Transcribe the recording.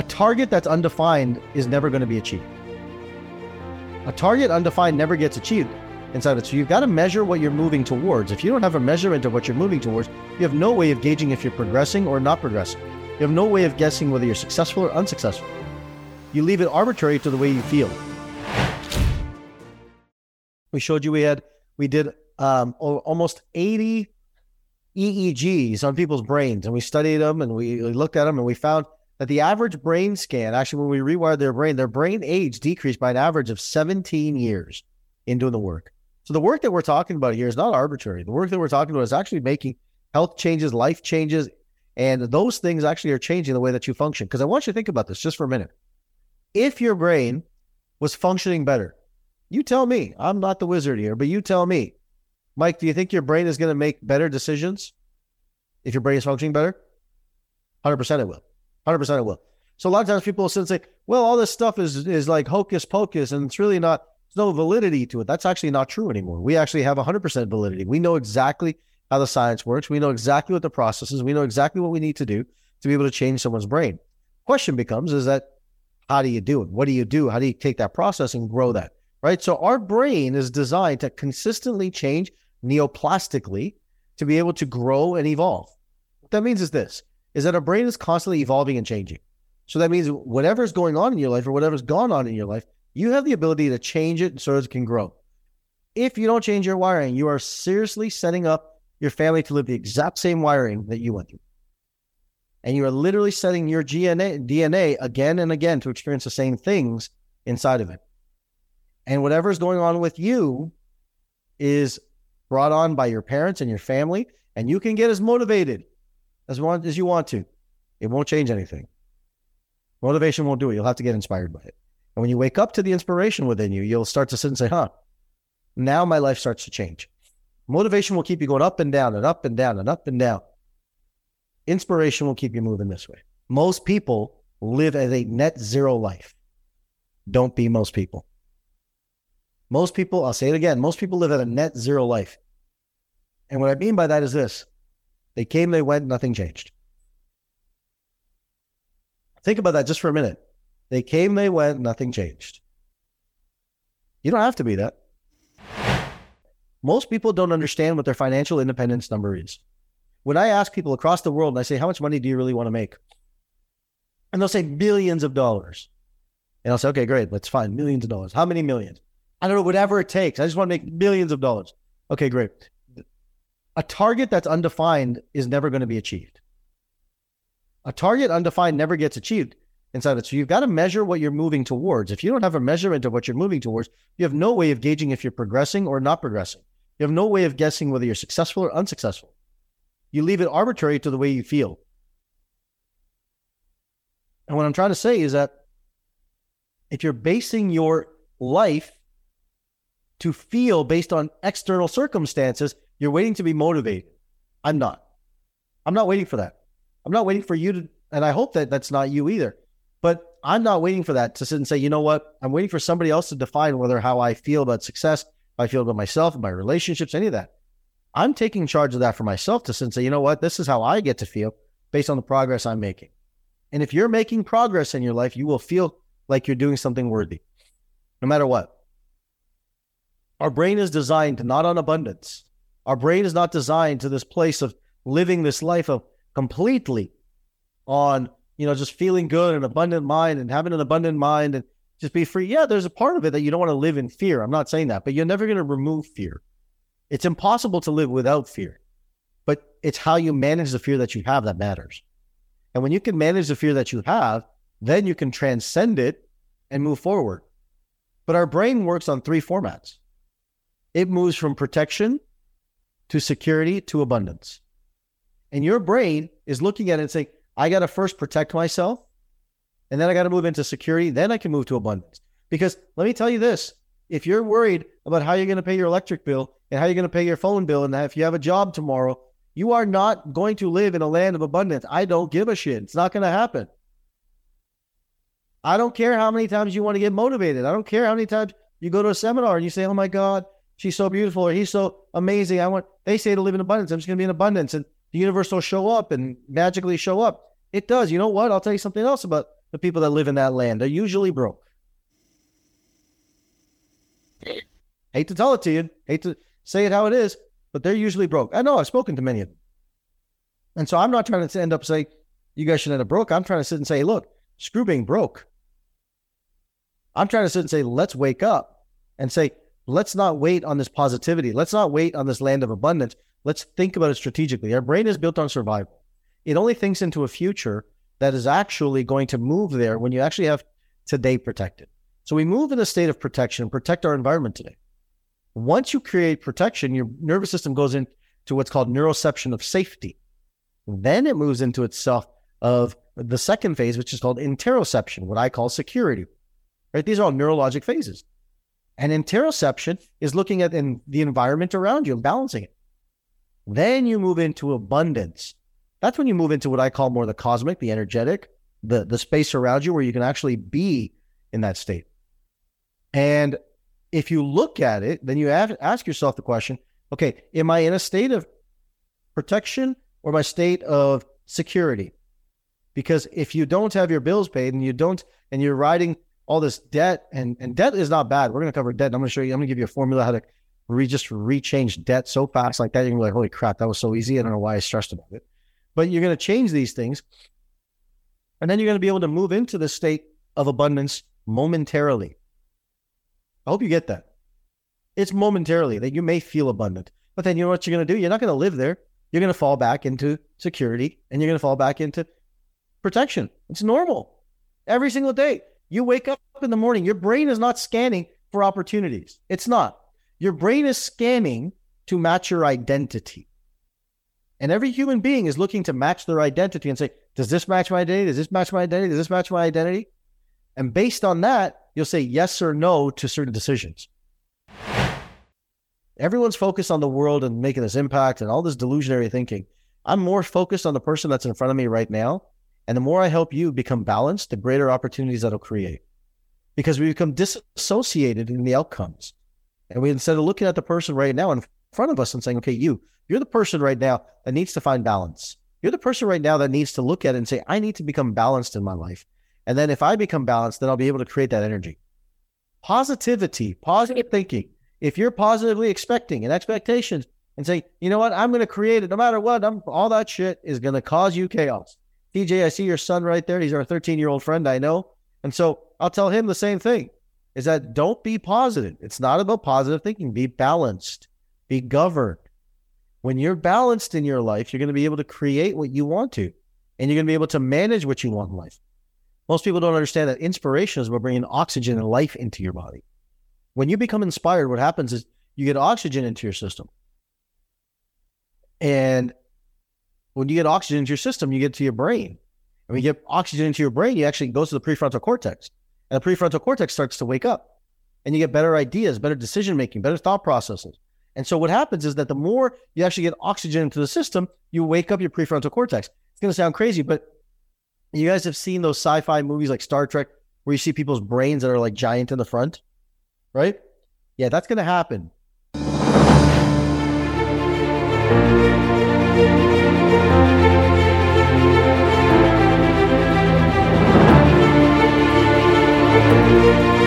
A target that's undefined is never going to be achieved. A target undefined never gets achieved inside it. So you've got to measure what you're moving towards. If you don't have a measurement of what you're moving towards, you have no way of gauging if you're progressing or not progressing. You have no way of guessing whether you're successful or unsuccessful. You leave it arbitrary to the way you feel. We showed you we had we did um, almost 80 EEGs on people's brains, and we studied them and we looked at them, and we found that the average brain scan, actually, when we rewired their brain, their brain age decreased by an average of 17 years in doing the work. So the work that we're talking about here is not arbitrary. The work that we're talking about is actually making health changes, life changes, and those things actually are changing the way that you function. Because I want you to think about this just for a minute. If your brain was functioning better, you tell me. I'm not the wizard here, but you tell me. Mike, do you think your brain is going to make better decisions if your brain is functioning better? 100% it will. 100% it will. So a lot of times people will sit and say, well, all this stuff is, is like hocus pocus and it's really not, there's no validity to it. That's actually not true anymore. We actually have 100% validity. We know exactly how the science works. We know exactly what the process is. We know exactly what we need to do to be able to change someone's brain. Question becomes is that how do you do it? What do you do? How do you take that process and grow that? Right. So our brain is designed to consistently change neuroplastically to be able to grow and evolve. What that means is this is that our brain is constantly evolving and changing. So that means whatever's going on in your life or whatever's gone on in your life, you have the ability to change it so it can grow. If you don't change your wiring, you are seriously setting up your family to live the exact same wiring that you went through. And you are literally setting your DNA, DNA again and again to experience the same things inside of it. And whatever's going on with you is brought on by your parents and your family, and you can get as motivated as, want, as you want to. It won't change anything. Motivation won't do it. You'll have to get inspired by it. And when you wake up to the inspiration within you, you'll start to sit and say, huh, now my life starts to change. Motivation will keep you going up and down and up and down and up and down. Inspiration will keep you moving this way. Most people live as a net zero life. Don't be most people. Most people, I'll say it again, most people live at a net zero life. And what I mean by that is this they came, they went, nothing changed. Think about that just for a minute. They came, they went, nothing changed. You don't have to be that. Most people don't understand what their financial independence number is. When I ask people across the world and I say, How much money do you really want to make? And they'll say billions of dollars. And I'll say, Okay, great, let's find millions of dollars. How many millions? I don't know, whatever it takes. I just want to make millions of dollars. Okay, great. A target that's undefined is never going to be achieved. A target undefined never gets achieved inside it. So you've got to measure what you're moving towards. If you don't have a measurement of what you're moving towards, you have no way of gauging if you're progressing or not progressing. You have no way of guessing whether you're successful or unsuccessful. You leave it arbitrary to the way you feel. And what I'm trying to say is that if you're basing your life to feel based on external circumstances, you're waiting to be motivated. I'm not. I'm not waiting for that. I'm not waiting for you to, and I hope that that's not you either. But I'm not waiting for that to sit and say, you know what? I'm waiting for somebody else to define whether how I feel about success, I feel about myself, my relationships, any of that. I'm taking charge of that for myself to sit and say, you know what? This is how I get to feel based on the progress I'm making. And if you're making progress in your life, you will feel like you're doing something worthy, no matter what. Our brain is designed not on abundance. Our brain is not designed to this place of living this life of completely on, you know, just feeling good and abundant mind and having an abundant mind and just be free. Yeah, there's a part of it that you don't want to live in fear. I'm not saying that, but you're never going to remove fear. It's impossible to live without fear, but it's how you manage the fear that you have that matters. And when you can manage the fear that you have, then you can transcend it and move forward. But our brain works on three formats it moves from protection to security to abundance. And your brain is looking at it and saying, I got to first protect myself. And then I got to move into security. Then I can move to abundance. Because let me tell you this if you're worried about how you're going to pay your electric bill and how you're going to pay your phone bill, and if you have a job tomorrow, you are not going to live in a land of abundance. I don't give a shit. It's not going to happen. I don't care how many times you want to get motivated. I don't care how many times you go to a seminar and you say, Oh my God, she's so beautiful or he's so amazing. I want, they say to live in abundance. I'm just to be in abundance and the universe will show up and magically show up. It does. You know what? I'll tell you something else about the people that live in that land. They're usually broke. Hate to tell it to you, hate to say it how it is, but they're usually broke. I know I've spoken to many of them. And so I'm not trying to end up saying you guys should end up broke. I'm trying to sit and say, look, screw being broke. I'm trying to sit and say, let's wake up and say, let's not wait on this positivity. Let's not wait on this land of abundance. Let's think about it strategically. Our brain is built on survival. It only thinks into a future that is actually going to move there when you actually have today protected. So we move in a state of protection, protect our environment today. Once you create protection, your nervous system goes into what's called neuroception of safety. Then it moves into itself of the second phase, which is called interoception, what I call security. Right? These are all neurologic phases. And interoception is looking at in the environment around you and balancing it. Then you move into abundance. That's when you move into what I call more the cosmic, the energetic, the, the space around you where you can actually be in that state. And if you look at it, then you have, ask yourself the question okay, am I in a state of protection or my state of security? Because if you don't have your bills paid and you don't, and you're riding all this debt, and, and debt is not bad. We're going to cover debt. I'm going to show you, I'm going to give you a formula how to re just rechange debt so fast like that. You're going to be like, holy crap, that was so easy. I don't know why I stressed about it. But you're going to change these things. And then you're going to be able to move into the state of abundance momentarily. I hope you get that. It's momentarily that you may feel abundant, but then you know what you're going to do? You're not going to live there. You're going to fall back into security and you're going to fall back into protection. It's normal. Every single day, you wake up in the morning, your brain is not scanning for opportunities. It's not. Your brain is scanning to match your identity. And every human being is looking to match their identity and say, does this match my identity? Does this match my identity? Does this match my identity? And based on that, you'll say yes or no to certain decisions. Everyone's focused on the world and making this impact and all this delusionary thinking. I'm more focused on the person that's in front of me right now. And the more I help you become balanced, the greater opportunities that'll create. Because we become disassociated in the outcomes. And we instead of looking at the person right now in front of us and saying, okay, you, you're the person right now that needs to find balance. You're the person right now that needs to look at it and say, I need to become balanced in my life. And then if I become balanced, then I'll be able to create that energy. Positivity, positive thinking. If you're positively expecting and expectations and say, you know what, I'm going to create it no matter what, I'm, all that shit is going to cause you chaos. DJ, I see your son right there. He's our 13 year old friend, I know. And so I'll tell him the same thing is that don't be positive. It's not about positive thinking. Be balanced, be governed. When you're balanced in your life, you're going to be able to create what you want to, and you're going to be able to manage what you want in life. Most people don't understand that inspiration is about bringing oxygen and life into your body. When you become inspired, what happens is you get oxygen into your system. And when you get oxygen into your system, you get to your brain. And when you get oxygen into your brain, you actually goes to the prefrontal cortex. And the prefrontal cortex starts to wake up. And you get better ideas, better decision making, better thought processes. And so what happens is that the more you actually get oxygen into the system, you wake up your prefrontal cortex. It's going to sound crazy, but you guys have seen those sci-fi movies like Star Trek where you see people's brains that are like giant in the front, right? Yeah, that's going to happen. thank you.